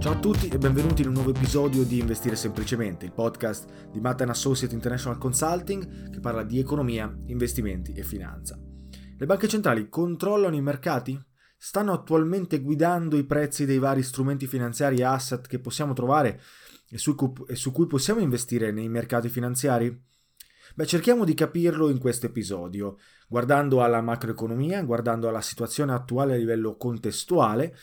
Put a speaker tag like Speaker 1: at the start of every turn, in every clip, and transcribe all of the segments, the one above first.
Speaker 1: Ciao a tutti e benvenuti in un nuovo episodio di Investire Semplicemente, il podcast di Matt Associate International Consulting che parla di economia, investimenti e finanza. Le banche centrali controllano i mercati? Stanno attualmente guidando i prezzi dei vari strumenti finanziari e asset che possiamo trovare e su, cui, e su cui possiamo investire nei mercati finanziari? Beh, cerchiamo di capirlo in questo episodio, guardando alla macroeconomia, guardando alla situazione attuale a livello contestuale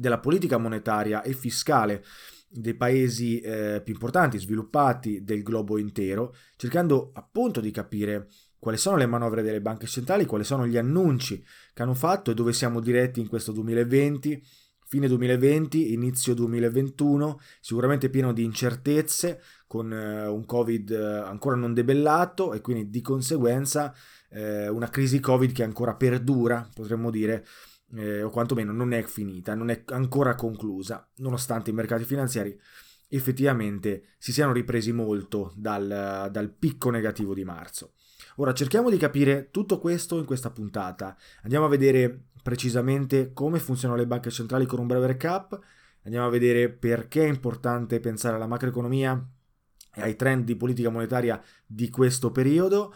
Speaker 1: della politica monetaria e fiscale dei paesi eh, più importanti, sviluppati del globo intero, cercando appunto di capire quali sono le manovre delle banche centrali, quali sono gli annunci che hanno fatto e dove siamo diretti in questo 2020, fine 2020, inizio 2021, sicuramente pieno di incertezze, con eh, un Covid eh, ancora non debellato e quindi di conseguenza eh, una crisi Covid che ancora perdura, potremmo dire, eh, o quantomeno non è finita, non è ancora conclusa, nonostante i mercati finanziari effettivamente si siano ripresi molto dal, dal picco negativo di marzo. Ora cerchiamo di capire tutto questo in questa puntata. Andiamo a vedere precisamente come funzionano le banche centrali con un breve recap, andiamo a vedere perché è importante pensare alla macroeconomia e ai trend di politica monetaria di questo periodo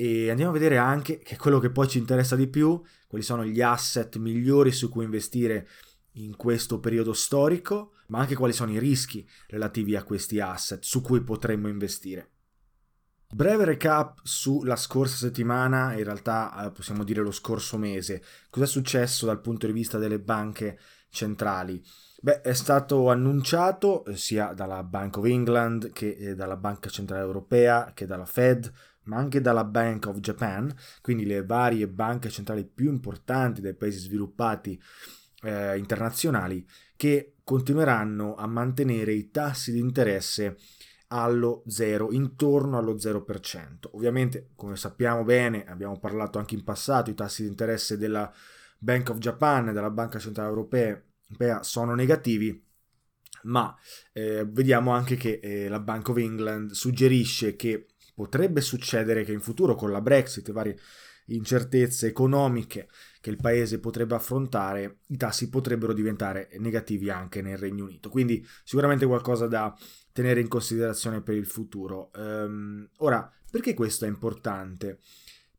Speaker 1: e andiamo a vedere anche, che quello che poi ci interessa di più, quali sono gli asset migliori su cui investire in questo periodo storico, ma anche quali sono i rischi relativi a questi asset su cui potremmo investire. Breve recap sulla scorsa settimana, in realtà eh, possiamo dire lo scorso mese. Cosa è successo dal punto di vista delle banche centrali? Beh, è stato annunciato eh, sia dalla Bank of England che eh, dalla Banca Centrale Europea che dalla Fed ma anche dalla Bank of Japan, quindi le varie banche centrali più importanti dei paesi sviluppati eh, internazionali, che continueranno a mantenere i tassi di interesse allo zero, intorno allo 0%. Ovviamente, come sappiamo bene, abbiamo parlato anche in passato, i tassi di interesse della Bank of Japan e della Banca Centrale Europea sono negativi, ma eh, vediamo anche che eh, la Bank of England suggerisce che potrebbe succedere che in futuro con la Brexit e varie incertezze economiche che il paese potrebbe affrontare, i tassi potrebbero diventare negativi anche nel Regno Unito. Quindi sicuramente qualcosa da tenere in considerazione per il futuro. Um, ora, perché questo è importante?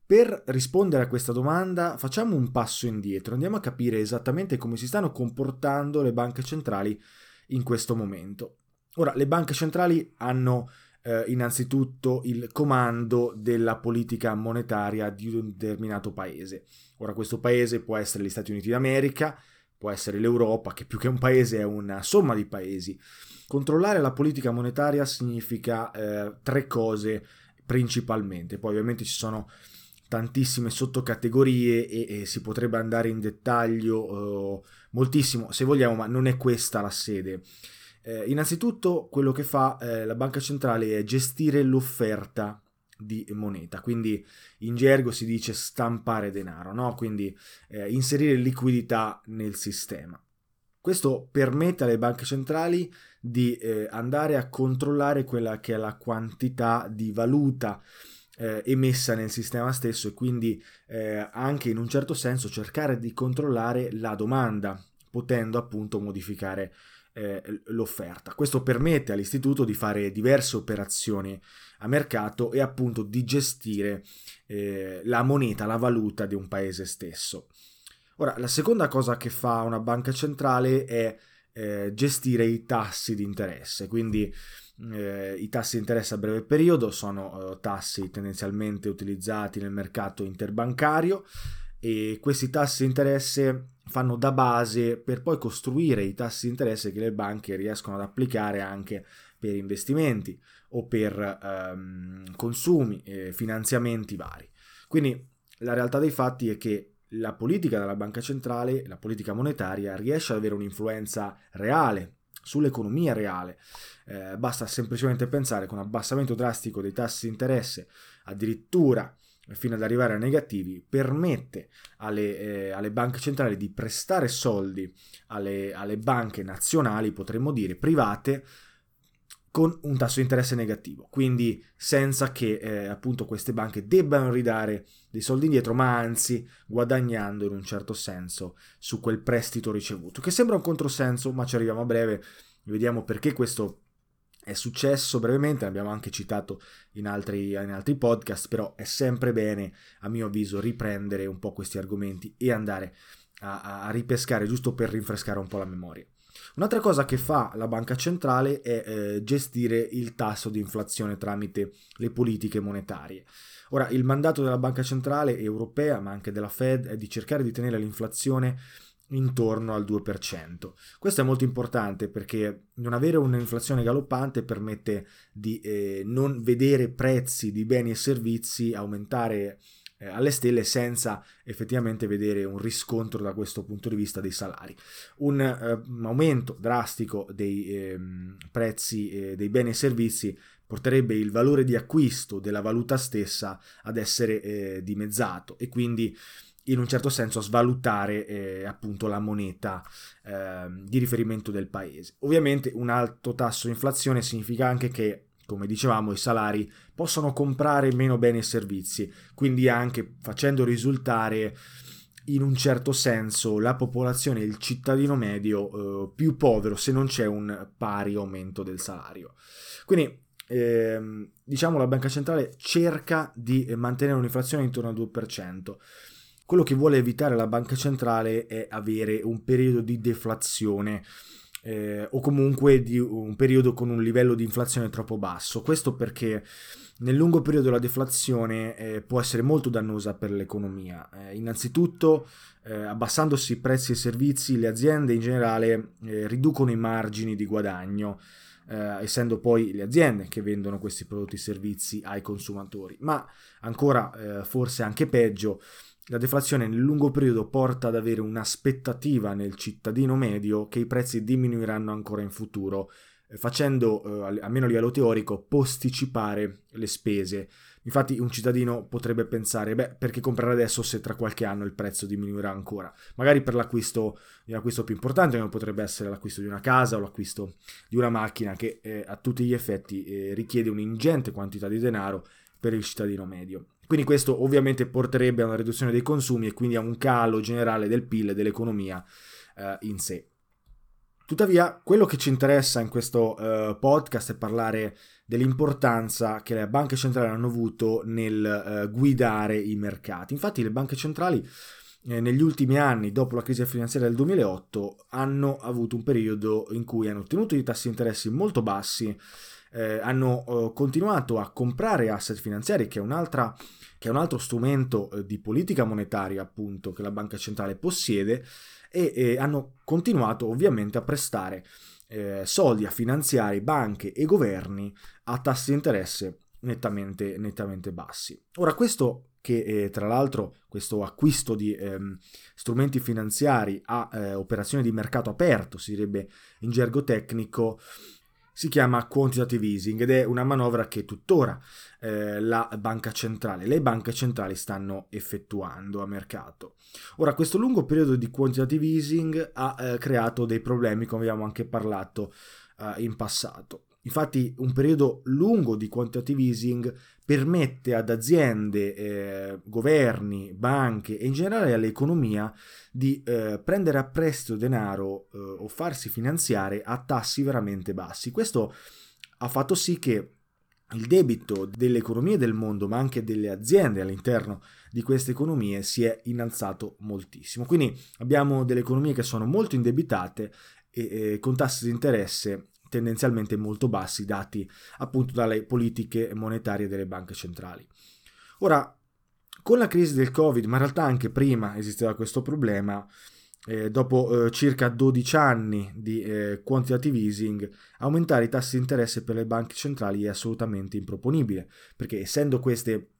Speaker 1: Per rispondere a questa domanda facciamo un passo indietro, andiamo a capire esattamente come si stanno comportando le banche centrali in questo momento. Ora, le banche centrali hanno eh, innanzitutto il comando della politica monetaria di un determinato paese. Ora, questo paese può essere gli Stati Uniti d'America, può essere l'Europa, che più che un paese è una somma di paesi. Controllare la politica monetaria significa eh, tre cose principalmente, poi ovviamente ci sono tantissime sottocategorie e, e si potrebbe andare in dettaglio eh, moltissimo se vogliamo, ma non è questa la sede. Eh, innanzitutto quello che fa eh, la banca centrale è gestire l'offerta di moneta, quindi in gergo si dice stampare denaro, no? quindi eh, inserire liquidità nel sistema. Questo permette alle banche centrali di eh, andare a controllare quella che è la quantità di valuta eh, emessa nel sistema stesso e quindi eh, anche in un certo senso cercare di controllare la domanda, potendo appunto modificare l'offerta. Questo permette all'istituto di fare diverse operazioni a mercato e appunto di gestire eh, la moneta, la valuta di un paese stesso. Ora, la seconda cosa che fa una banca centrale è eh, gestire i tassi di interesse, quindi eh, i tassi di interesse a breve periodo sono eh, tassi tendenzialmente utilizzati nel mercato interbancario e questi tassi di interesse fanno da base per poi costruire i tassi di interesse che le banche riescono ad applicare anche per investimenti o per ehm, consumi e finanziamenti vari. Quindi la realtà dei fatti è che la politica della banca centrale, la politica monetaria, riesce ad avere un'influenza reale sull'economia reale. Eh, basta semplicemente pensare che un abbassamento drastico dei tassi di interesse, addirittura fino ad arrivare a negativi, permette alle, eh, alle banche centrali di prestare soldi alle, alle banche nazionali, potremmo dire private, con un tasso di interesse negativo, quindi senza che eh, appunto queste banche debbano ridare dei soldi indietro, ma anzi guadagnando in un certo senso su quel prestito ricevuto, che sembra un controsenso, ma ci arriviamo a breve, vediamo perché questo è successo brevemente, l'abbiamo anche citato in altri, in altri podcast, però è sempre bene, a mio avviso, riprendere un po' questi argomenti e andare a, a ripescare giusto per rinfrescare un po' la memoria. Un'altra cosa che fa la banca centrale è eh, gestire il tasso di inflazione tramite le politiche monetarie. Ora, il mandato della banca centrale europea, ma anche della Fed, è di cercare di tenere l'inflazione intorno al 2%. Questo è molto importante perché non avere un'inflazione galoppante permette di eh, non vedere prezzi di beni e servizi aumentare eh, alle stelle senza effettivamente vedere un riscontro da questo punto di vista dei salari. Un, eh, aumento drastico dei ehm, prezzi eh, dei beni e servizi porterebbe il valore di acquisto della valuta stessa ad essere eh, dimezzato e quindi in un certo senso svalutare eh, appunto la moneta eh, di riferimento del paese. Ovviamente un alto tasso di inflazione significa anche che come dicevamo, i salari possono comprare meno beni e servizi, quindi anche facendo risultare in un certo senso la popolazione, il cittadino medio eh, più povero se non c'è un pari aumento del salario. Quindi ehm, diciamo la banca centrale cerca di mantenere un'inflazione intorno al 2%. Quello che vuole evitare la banca centrale è avere un periodo di deflazione eh, o comunque di un periodo con un livello di inflazione troppo basso. Questo perché nel lungo periodo la deflazione eh, può essere molto dannosa per l'economia. Eh, innanzitutto, eh, abbassandosi i prezzi e i servizi, le aziende in generale eh, riducono i margini di guadagno. Eh, essendo poi le aziende che vendono questi prodotti e servizi ai consumatori. Ma ancora, forse anche peggio, la deflazione nel lungo periodo porta ad avere un'aspettativa nel cittadino medio che i prezzi diminuiranno ancora in futuro facendo, eh, almeno a livello teorico, posticipare le spese. Infatti un cittadino potrebbe pensare, beh, perché comprare adesso se tra qualche anno il prezzo diminuirà ancora? Magari per l'acquisto di un acquisto più importante, come potrebbe essere l'acquisto di una casa o l'acquisto di una macchina che eh, a tutti gli effetti eh, richiede un'ingente quantità di denaro per il cittadino medio. Quindi questo ovviamente porterebbe a una riduzione dei consumi e quindi a un calo generale del PIL e dell'economia eh, in sé. Tuttavia, quello che ci interessa in questo uh, podcast è parlare dell'importanza che le banche centrali hanno avuto nel uh, guidare i mercati. Infatti le banche centrali eh, negli ultimi anni, dopo la crisi finanziaria del 2008, hanno avuto un periodo in cui hanno ottenuto dei tassi di interessi molto bassi, eh, hanno eh, continuato a comprare asset finanziari, che è, che è un altro strumento eh, di politica monetaria, appunto, che la banca centrale possiede, e, e hanno continuato ovviamente a prestare eh, soldi a finanziare banche e governi a tassi di interesse nettamente, nettamente bassi. Ora questo che eh, tra l'altro questo acquisto di ehm, strumenti finanziari a eh, operazioni di mercato aperto, si direbbe in gergo tecnico, si chiama quantitative easing ed è una manovra che tuttora eh, la banca centrale, le banche centrali stanno effettuando a mercato. Ora, questo lungo periodo di quantitative easing ha eh, creato dei problemi, come abbiamo anche parlato eh, in passato. Infatti un periodo lungo di quantitative easing permette ad aziende, eh, governi, banche e in generale all'economia di eh, prendere a prestito denaro eh, o farsi finanziare a tassi veramente bassi. Questo ha fatto sì che il debito delle economie del mondo, ma anche delle aziende all'interno di queste economie, si è innalzato moltissimo. Quindi abbiamo delle economie che sono molto indebitate e, e con tassi di interesse tendenzialmente molto bassi dati appunto dalle politiche monetarie delle banche centrali. Ora, con la crisi del Covid, ma in realtà anche prima esisteva questo problema, eh, dopo eh, circa 12 anni di eh, quantitative easing, aumentare i tassi di interesse per le banche centrali è assolutamente improponibile, perché essendo queste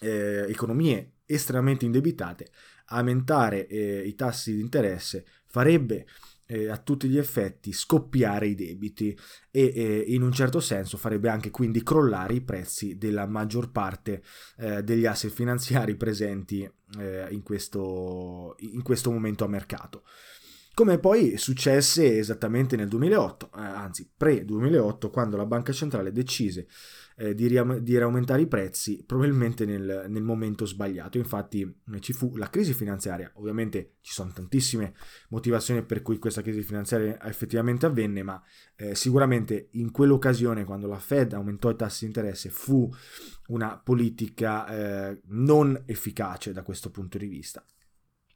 Speaker 1: eh, economie estremamente indebitate, aumentare eh, i tassi di interesse farebbe eh, a tutti gli effetti scoppiare i debiti e eh, in un certo senso farebbe anche quindi crollare i prezzi della maggior parte eh, degli asset finanziari presenti eh, in questo, in questo momento a mercato. Come poi successe esattamente nel 2008, eh, anzi pre-2008, quando la banca centrale decise eh, di, ri- di, aumentare i prezzi probabilmente nel, nel, momento sbagliato. Infatti eh, ci fu la crisi finanziaria, ovviamente ci sono tantissime motivazioni per cui questa crisi finanziaria effettivamente avvenne, ma eh, sicuramente in quell'occasione quando la Fed aumentò i tassi di interesse fu una politica eh, non efficace da questo punto di vista.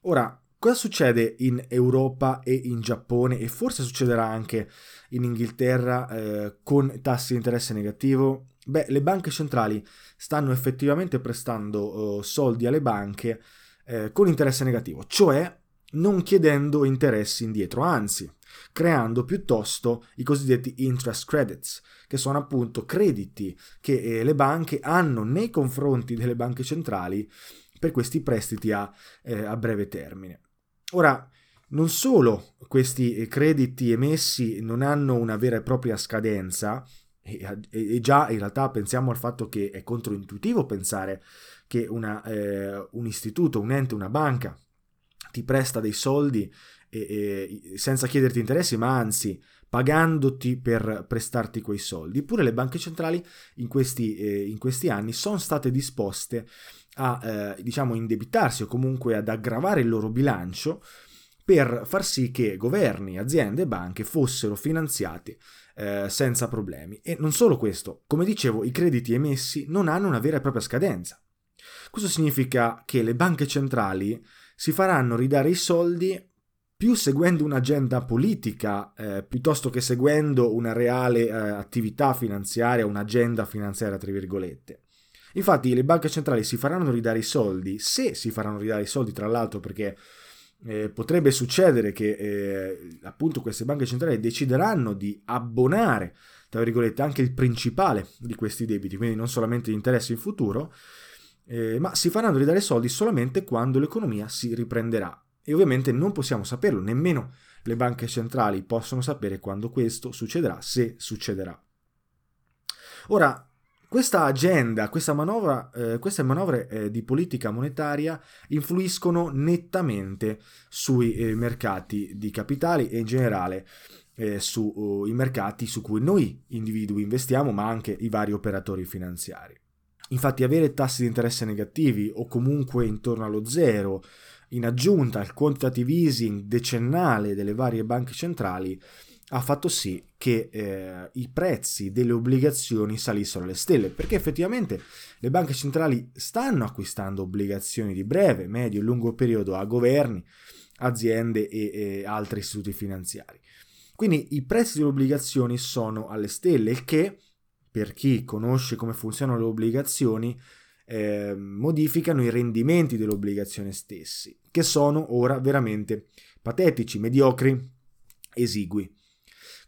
Speaker 1: Ora, Cosa succede in Europa e in Giappone e forse succederà anche in Inghilterra eh, con tassi di interesse negativo? Beh, le banche centrali stanno effettivamente prestando uh, soldi alle banche eh, con interesse negativo, cioè non chiedendo interessi indietro, anzi creando piuttosto i cosiddetti interest credits, che sono appunto crediti che eh, le banche hanno nei confronti delle banche centrali per questi prestiti a, eh, a breve termine. Ora, non solo questi eh, crediti emessi non hanno una vera e propria scadenza, e, e, già in realtà pensiamo al fatto che è controintuitivo pensare che una, eh, un istituto, un ente, una banca ti presta dei soldi e, e, senza chiederti interessi, ma anzi pagandoti per prestarti quei soldi. Eppure le banche centrali in questi, eh, in questi anni sono state disposte a eh, diciamo indebitarsi o comunque ad aggravare il loro bilancio per far sì che governi, aziende e banche fossero finanziati eh, senza problemi. E non solo questo, come dicevo, i crediti emessi non hanno una vera e propria scadenza. Questo significa che le banche centrali si faranno ridare i soldi più seguendo un'agenda politica eh, piuttosto che seguendo una reale eh, attività finanziaria, un'agenda finanziaria, tra virgolette. Infatti le banche centrali si faranno ridare i soldi, se si faranno ridare i soldi tra l'altro perché eh, potrebbe succedere che eh, appunto queste banche centrali decideranno di abbonare, tra virgolette, anche il principale di questi debiti, quindi non solamente gli interessi in futuro, eh, ma si faranno ridare soldi solamente quando l'economia si riprenderà. E ovviamente non possiamo saperlo, nemmeno le banche centrali possono sapere quando questo succederà, se succederà. Ora, questa agenda, questa manovra, eh, queste manovre eh, di politica monetaria influiscono nettamente sui eh, mercati di capitali e in generale eh, sui uh, mercati su cui noi individui investiamo, ma anche i vari operatori finanziari. Infatti avere tassi di interesse negativi o comunque intorno allo zero, in aggiunta al quantitative easing decennale delle varie banche centrali, ha fatto sì che eh, i prezzi delle obbligazioni salissero alle stelle, perché effettivamente le banche centrali stanno acquistando obbligazioni di breve, medio e lungo periodo a governi, aziende e, e altri istituti finanziari. Quindi i prezzi delle obbligazioni sono alle stelle, il che per chi conosce come funzionano le obbligazioni eh, modificano i rendimenti delle obbligazioni stessi, che sono ora veramente patetici, mediocri, esigui.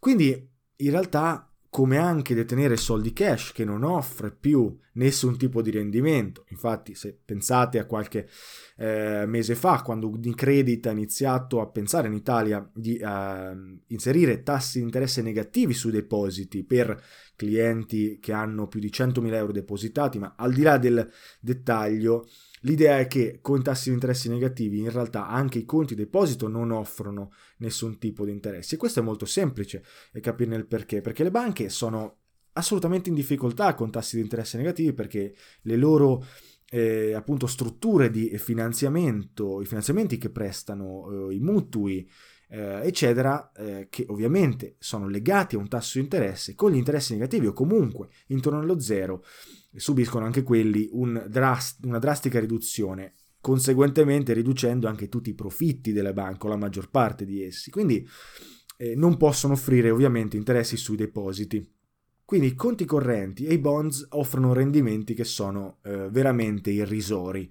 Speaker 1: Quindi in realtà come anche detenere soldi cash che non offre più nessun tipo di rendimento. Infatti, se pensate a qualche eh, mese fa, quando Unicredit ha iniziato a pensare in Italia di eh, inserire tassi di interesse negativi sui depositi per clienti che hanno più di 100.000 euro depositati, ma al di là del dettaglio, L'idea è che con tassi di interessi negativi in realtà anche i conti deposito non offrono nessun tipo di interessi. E questo è molto semplice e capire il perché, perché le banche sono assolutamente in difficoltà con tassi di interesse negativi perché le loro eh, appunto strutture di finanziamento, i finanziamenti che prestano, eh, i mutui, eh, eccetera, eh, che ovviamente sono legati a un tasso di interesse, con gli interessi negativi o comunque intorno allo zero, subiscono anche quelli un drast- una drastica riduzione, conseguentemente riducendo anche tutti i profitti delle banche o la maggior parte di essi. Quindi eh, non possono offrire ovviamente interessi sui depositi. Quindi i conti correnti e i bonds offrono rendimenti che sono eh, veramente irrisori.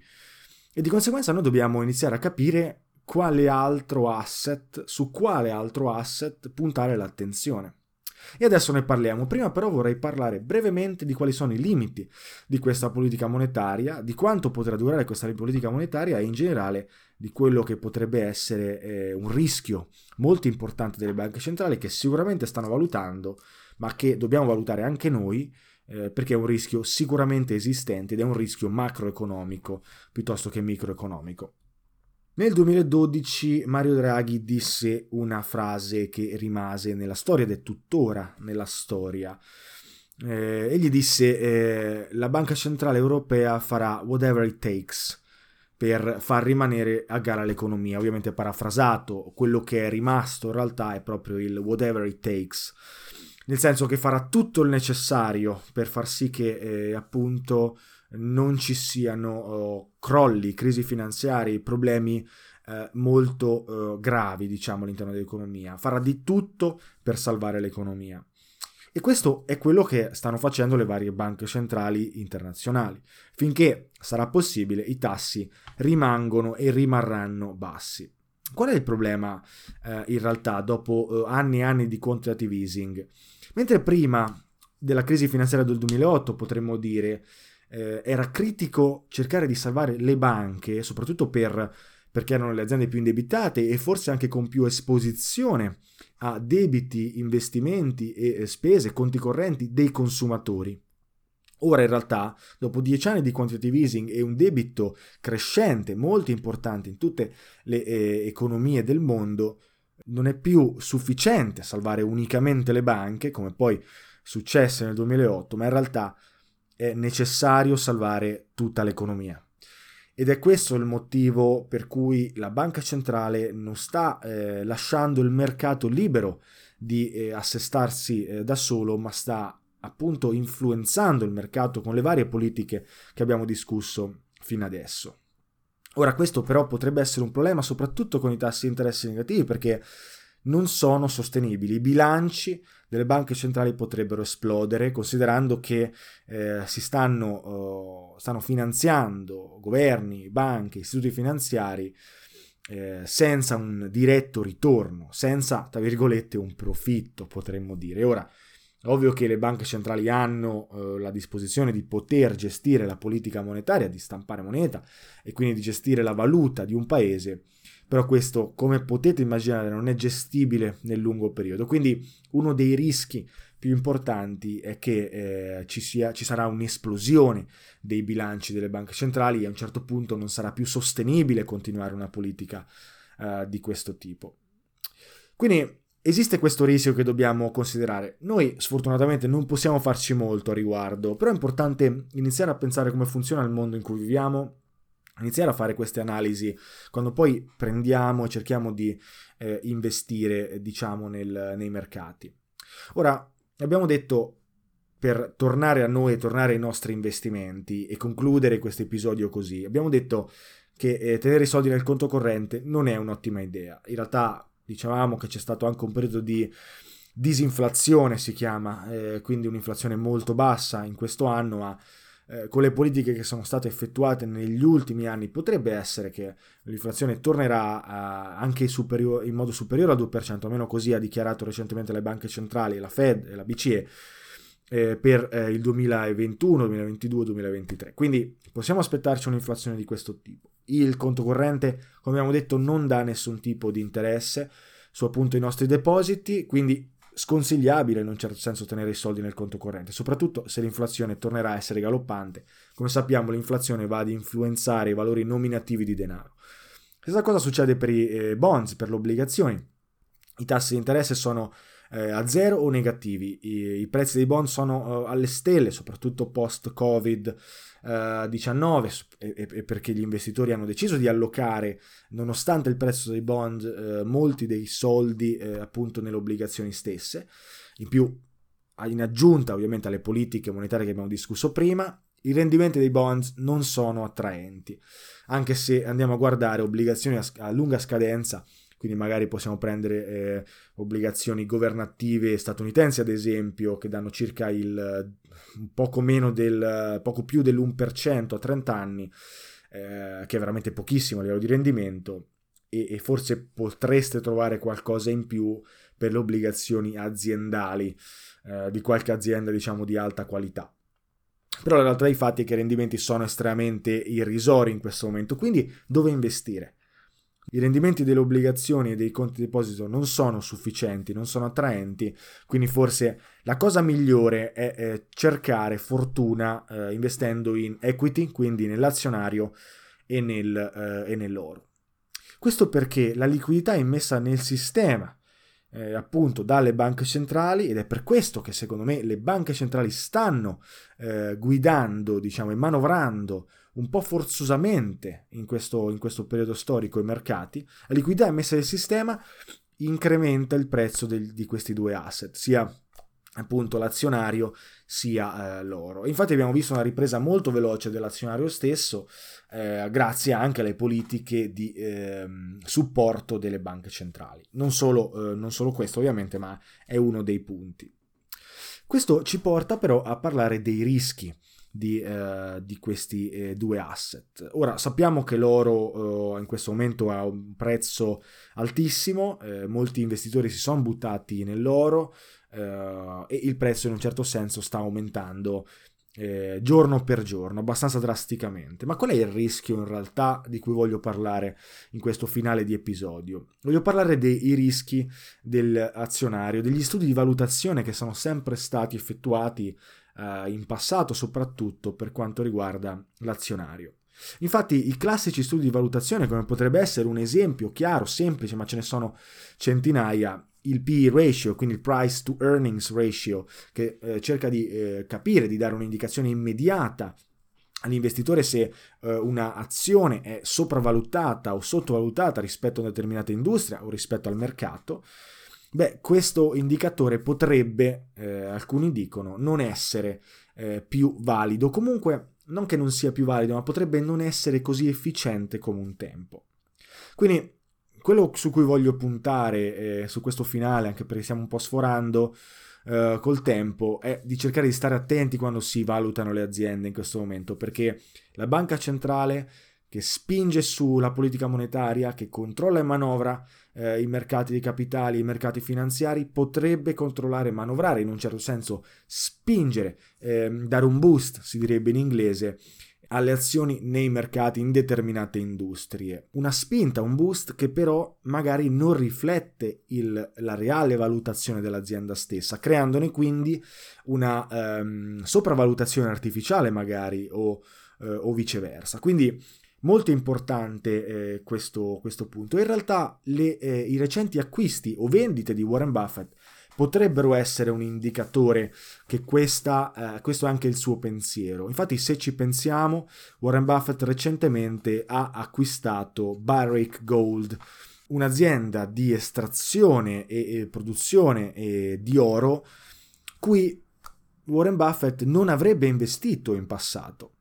Speaker 1: E di conseguenza noi dobbiamo iniziare a capire quale altro asset, su quale altro asset puntare l'attenzione. E adesso ne parliamo. Prima però vorrei parlare brevemente di quali sono i limiti di questa politica monetaria, di quanto potrà durare questa politica monetaria e in generale di quello che potrebbe essere eh, un rischio molto importante delle banche centrali che sicuramente stanno valutando, ma che dobbiamo valutare anche noi eh, perché è un rischio sicuramente esistente ed è un rischio macroeconomico piuttosto che microeconomico. Nel 2012 Mario Draghi disse una frase che rimase nella storia ed è tuttora nella storia. Eh, egli disse eh, la Banca Centrale Europea farà whatever it takes per far rimanere a gara l'economia. Ovviamente parafrasato, quello che è rimasto in realtà è proprio il whatever it takes, nel senso che farà tutto il necessario per far sì che eh, appunto non ci siano oh, crolli, crisi finanziarie, problemi eh, molto eh, gravi, diciamo, all'interno dell'economia. Farà di tutto per salvare l'economia. E questo è quello che stanno facendo le varie banche centrali internazionali. Finché sarà possibile, i tassi rimangono e rimarranno bassi. Qual è il problema eh, in realtà dopo eh, anni e anni di quantitative easing? Mentre prima della crisi finanziaria del 2008 potremmo dire eh, era critico cercare di salvare le banche, soprattutto per, perché erano le aziende più indebitate e forse anche con più esposizione a debiti, investimenti e spese, conti correnti dei consumatori. Ora in realtà, dopo dieci anni di quantitative easing e un debito crescente, molto importante in tutte le eh, economie del mondo, non è più sufficiente salvare unicamente le banche, come poi successe nel 2008, ma in realtà è necessario salvare tutta l'economia. Ed è questo il motivo per cui la banca centrale non sta eh, lasciando il mercato libero di eh, assestarsi eh, da solo, ma sta appunto influenzando il mercato con le varie politiche che abbiamo discusso fino adesso. Ora questo però potrebbe essere un problema soprattutto con i tassi di interesse negativi perché non sono sostenibili. I bilanci delle banche centrali potrebbero esplodere, considerando che eh, si stanno, uh, stanno, finanziando governi, banche, istituti finanziari eh, senza un diretto ritorno, senza, tra virgolette, un profitto, potremmo dire. Ora, ovvio che le banche centrali hanno uh, la disposizione di poter gestire la politica monetaria, di stampare moneta e quindi di gestire la valuta di un paese, però questo, come potete immaginare, non è gestibile nel lungo periodo. Quindi uno dei rischi più importanti è che eh, ci, sia, ci, sarà un'esplosione dei bilanci delle banche centrali e a un certo punto non sarà più sostenibile continuare una politica eh, di questo tipo. Quindi esiste questo rischio che dobbiamo considerare. Noi sfortunatamente non possiamo farci molto a riguardo, però è importante iniziare a pensare come funziona il mondo in cui viviamo iniziare a fare queste analisi quando poi prendiamo e cerchiamo di eh, investire, diciamo, nel, nei mercati. Ora, abbiamo detto per tornare a noi e tornare ai nostri investimenti e concludere questo episodio così, abbiamo detto che eh, tenere i soldi nel conto corrente non è un'ottima idea. In realtà dicevamo che c'è stato anche un periodo di disinflazione, si chiama, eh, quindi un'inflazione molto bassa in questo anno, ma eh, con le politiche che sono state effettuate negli ultimi anni potrebbe essere che l'inflazione tornerà a, anche superior, in modo superiore al 2%, almeno così ha dichiarato recentemente le banche centrali, la Fed e la BCE eh, per eh, il 2021, 2022, 2023. Quindi possiamo aspettarci un'inflazione di questo tipo. Il conto corrente, come abbiamo detto, non dà nessun tipo di interesse su appunto i nostri depositi, quindi sconsigliabile in un certo senso tenere i soldi nel conto corrente, soprattutto se l'inflazione tornerà a essere galoppante. Come sappiamo l'inflazione va ad influenzare i valori nominativi di denaro. Stessa cosa succede per i eh, bonds, per le obbligazioni. I tassi di interesse sono eh, a zero o negativi, I, i, prezzi dei bond sono eh, alle stelle, soprattutto post-Covid. 19 eh, e, e, perché gli investitori hanno deciso di allocare, nonostante il prezzo dei bond, eh, molti dei soldi eh, appunto nelle obbligazioni stesse. In più, in aggiunta ovviamente alle politiche monetarie che abbiamo discusso prima, i rendimenti dei bonds non sono attraenti, anche se andiamo a guardare obbligazioni a, a lunga scadenza quindi magari possiamo prendere eh, obbligazioni governative statunitensi ad esempio che danno circa il poco del poco più dell'1% a 30 anni eh, che è veramente pochissimo a livello di rendimento e, e, forse potreste trovare qualcosa in più per le obbligazioni aziendali eh, di qualche azienda diciamo di alta qualità. Però la realtà dei fatti è che i rendimenti sono estremamente irrisori in questo momento. Quindi dove investire i rendimenti delle obbligazioni e dei conti deposito non sono sufficienti, non sono attraenti, quindi forse la cosa migliore è, è cercare fortuna eh, investendo in equity, quindi nell'azionario e, nel, eh, e nell'oro. Questo perché la liquidità è immessa nel sistema, eh, appunto dalle banche centrali ed è per questo che secondo me le banche centrali stanno eh, guidando, diciamo, e manovrando un po' forzosamente in questo, in questo periodo storico i mercati, la liquidità emessa nel sistema incrementa il prezzo del, di questi due asset, sia appunto l'azionario sia eh, l'oro. Infatti abbiamo visto una ripresa molto veloce dell'azionario stesso eh, grazie anche alle politiche di eh, supporto delle banche centrali. Non solo, eh, non solo questo ovviamente, ma è uno dei punti. Questo ci porta però a parlare dei rischi di, eh, di questi eh, due asset. Ora sappiamo che l'oro eh, in questo momento ha un prezzo altissimo, eh, molti investitori si sono buttati nell'oro eh, e il prezzo in un certo senso sta aumentando eh, giorno per giorno, abbastanza drasticamente. Ma qual è il rischio in realtà di cui voglio parlare in questo finale di episodio? Voglio parlare dei rischi dell'azionario, degli studi di valutazione che sono sempre stati effettuati eh, in passato, soprattutto per quanto riguarda l'azionario. Infatti i classici studi di valutazione, come potrebbe essere un esempio chiaro, semplice, ma ce ne sono centinaia, il PE ratio, quindi il price to earnings ratio, che eh, cerca di eh, capire, di dare un'indicazione immediata all'investitore se eh, una azione è sopravvalutata o sottovalutata rispetto a una determinata industria o rispetto al mercato, Beh, questo indicatore potrebbe, eh, alcuni dicono, non essere eh, più valido. Comunque, non che non sia più valido, ma potrebbe non essere così efficiente come un tempo. Quindi, quello su cui voglio puntare eh, su questo finale, anche perché stiamo un po' sforando eh, col tempo, è di cercare di stare attenti quando si valutano le aziende in questo momento, perché la banca centrale che spinge sulla politica monetaria, che controlla e manovra eh, i mercati di capitali, i mercati finanziari, potrebbe controllare manovrare, in un certo senso spingere, eh, dare un boost, si direbbe in inglese, alle azioni nei mercati in determinate industrie. Una spinta, un boost che però magari non riflette il, la reale valutazione dell'azienda stessa, creandone quindi una ehm, sopravvalutazione artificiale magari o, eh, o viceversa. Quindi Molto importante eh, questo, questo, punto. In realtà le, eh, i recenti acquisti o vendite di Warren Buffett potrebbero essere un indicatore che questa, eh, questo è anche il suo pensiero. Infatti, se ci pensiamo, Warren Buffett recentemente ha acquistato Barrick Gold, un'azienda di estrazione e, e produzione e di oro, cui Warren Buffett non avrebbe investito in passato.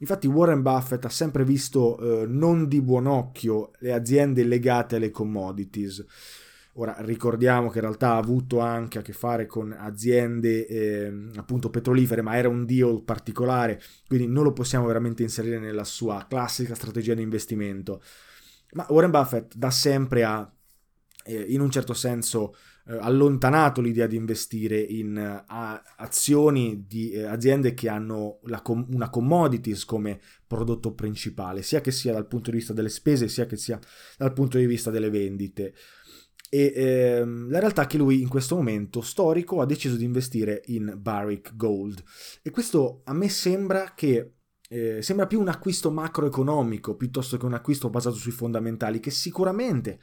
Speaker 1: Infatti Warren Buffett ha sempre visto eh, non di buon occhio le aziende legate alle commodities Ora ricordiamo che in realtà ha avuto anche a che fare con aziende eh, appunto petrolifere, ma era un deal particolare, quindi non lo possiamo veramente inserire nella sua classica strategia di investimento. Ma Warren Buffett da sempre ha eh, in un certo senso eh, allontanato l'idea di investire in uh, azioni di eh, aziende che hanno com- una commodities come prodotto principale, sia che sia dal punto di vista delle spese, sia che sia dal punto di vista delle vendite. E ehm, la realtà è che lui in questo momento storico ha deciso di investire in Barrick Gold. E questo a me sembra che eh, sembra più un acquisto macroeconomico piuttosto che un acquisto basato sui fondamentali, che sicuramente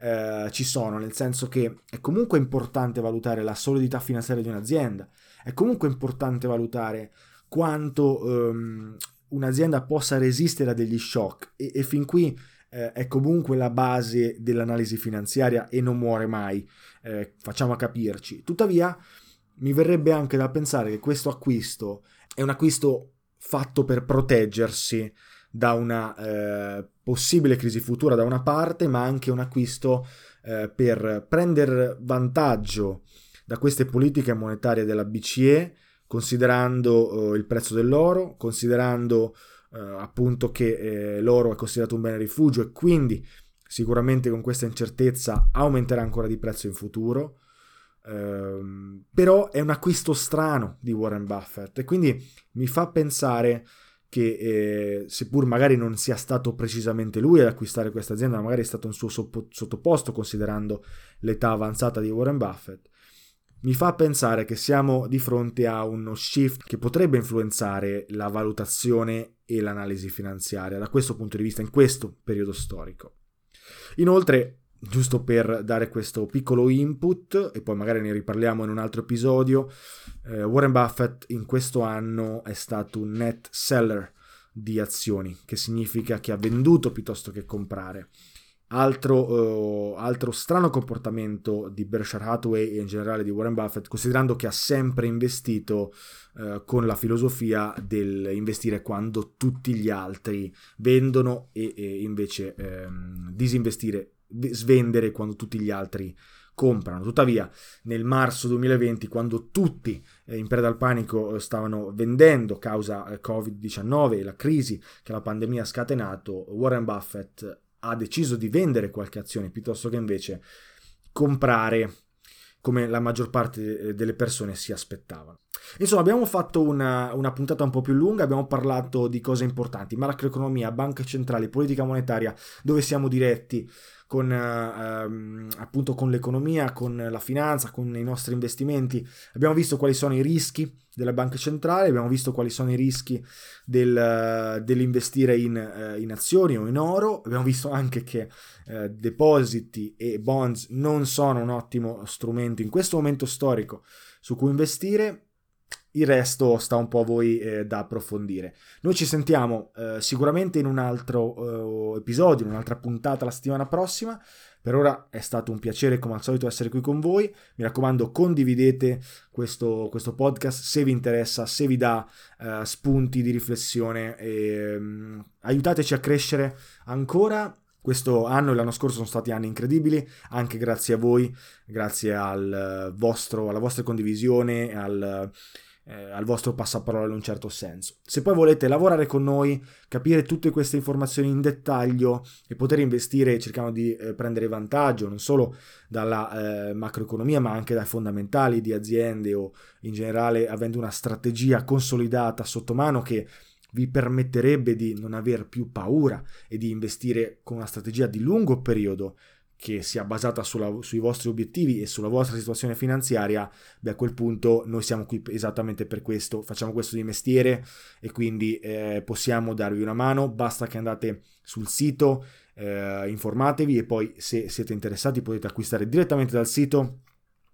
Speaker 1: eh, ci sono, nel senso che è comunque importante valutare la solidità finanziaria di un'azienda, è comunque importante valutare quanto ehm, un'azienda possa resistere a degli shock e, e fin qui eh, è comunque la base dell'analisi finanziaria e non muore mai, eh, facciamo capirci. Tuttavia, mi verrebbe anche da pensare che questo acquisto è un acquisto fatto per proteggersi da una eh, possibile crisi futura da una parte, ma anche un acquisto eh, per prendere vantaggio da queste politiche monetarie della BCE, considerando eh, il prezzo dell'oro, considerando eh, appunto che eh, l'oro è considerato un bene rifugio e quindi sicuramente con questa incertezza aumenterà ancora di prezzo in futuro. Uh, però è un acquisto strano di Warren Buffett e quindi mi fa pensare che eh, seppur magari non sia stato precisamente lui ad acquistare questa azienda, ma magari è stato un suo sottoposto considerando l'età avanzata di Warren Buffett, mi fa pensare che siamo di fronte a uno shift che potrebbe influenzare la valutazione e l'analisi finanziaria da questo punto di vista in questo periodo storico. Inoltre, giusto per dare questo piccolo input e poi magari ne riparliamo in un altro episodio, eh, Warren Buffett in questo anno è stato un net seller di azioni, che significa che ha venduto piuttosto che comprare. Altro, uh, altro, strano comportamento di Berkshire Hathaway e in generale di Warren Buffett, considerando che ha sempre investito uh, con la filosofia del investire quando tutti gli altri vendono e, e invece um, disinvestire, svendere quando tutti gli altri comprano. Tuttavia, nel marzo 2020, quando tutti eh, in preda al panico stavano vendendo causa eh, Covid-19 e la crisi che la pandemia ha scatenato, Warren Buffett ha deciso di vendere qualche azione piuttosto che invece comprare come la maggior parte eh, delle persone si aspettavano. Insomma, abbiamo fatto una, una, puntata un po' più lunga, abbiamo parlato di cose importanti, macroeconomia, banche centrali, politica monetaria, dove siamo diretti con, ehm, appunto con l'economia, con la finanza, con i nostri investimenti. Abbiamo visto quali sono i rischi della banca centrale, abbiamo visto quali sono i rischi del, dell'investire in, eh, in, azioni o in oro, abbiamo visto anche che eh, depositi e bonds non sono un ottimo strumento in questo momento storico su cui investire. Il resto sta un po' a voi eh, da approfondire. Noi ci sentiamo eh, sicuramente in un altro eh, episodio, in un'altra puntata la settimana prossima. Per ora è stato un piacere come al solito essere qui con voi. Mi raccomando, condividete questo, questo podcast se vi interessa, se vi dà uh, spunti di riflessione e um, aiutateci a crescere ancora. Questo anno e l'anno scorso sono stati anni incredibili, anche grazie a voi, grazie al vostro, alla vostra condivisione, al, eh, al vostro passaparola in un certo senso. Se poi volete lavorare con noi, capire tutte queste informazioni in dettaglio e poter investire, cercando di eh, prendere vantaggio non solo dalla eh, macroeconomia, ma anche dai fondamentali di aziende o in generale avendo una strategia consolidata sotto mano che vi permetterebbe di non aver più paura e di investire con una strategia di lungo periodo che sia basata sulla, sui vostri obiettivi e sulla vostra situazione finanziaria, beh a quel punto noi siamo qui esattamente per questo, facciamo questo di mestiere e quindi eh, possiamo darvi una mano, basta che andate sul sito, eh, informatevi e poi se siete interessati potete acquistare direttamente dal sito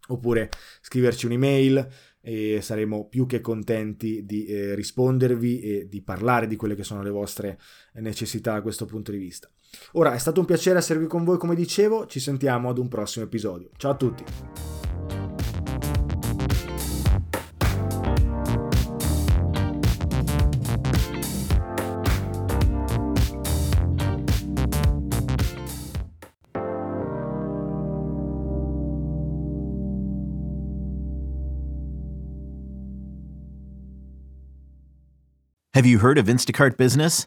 Speaker 1: oppure scriverci un'email e saremo più che contenti di eh, rispondervi e di parlare di quelle che sono le vostre necessità da questo punto di vista. Ora è stato un piacere esservi con voi come dicevo, ci sentiamo ad un prossimo episodio. Ciao a tutti!
Speaker 2: Have you heard of Instacart Business?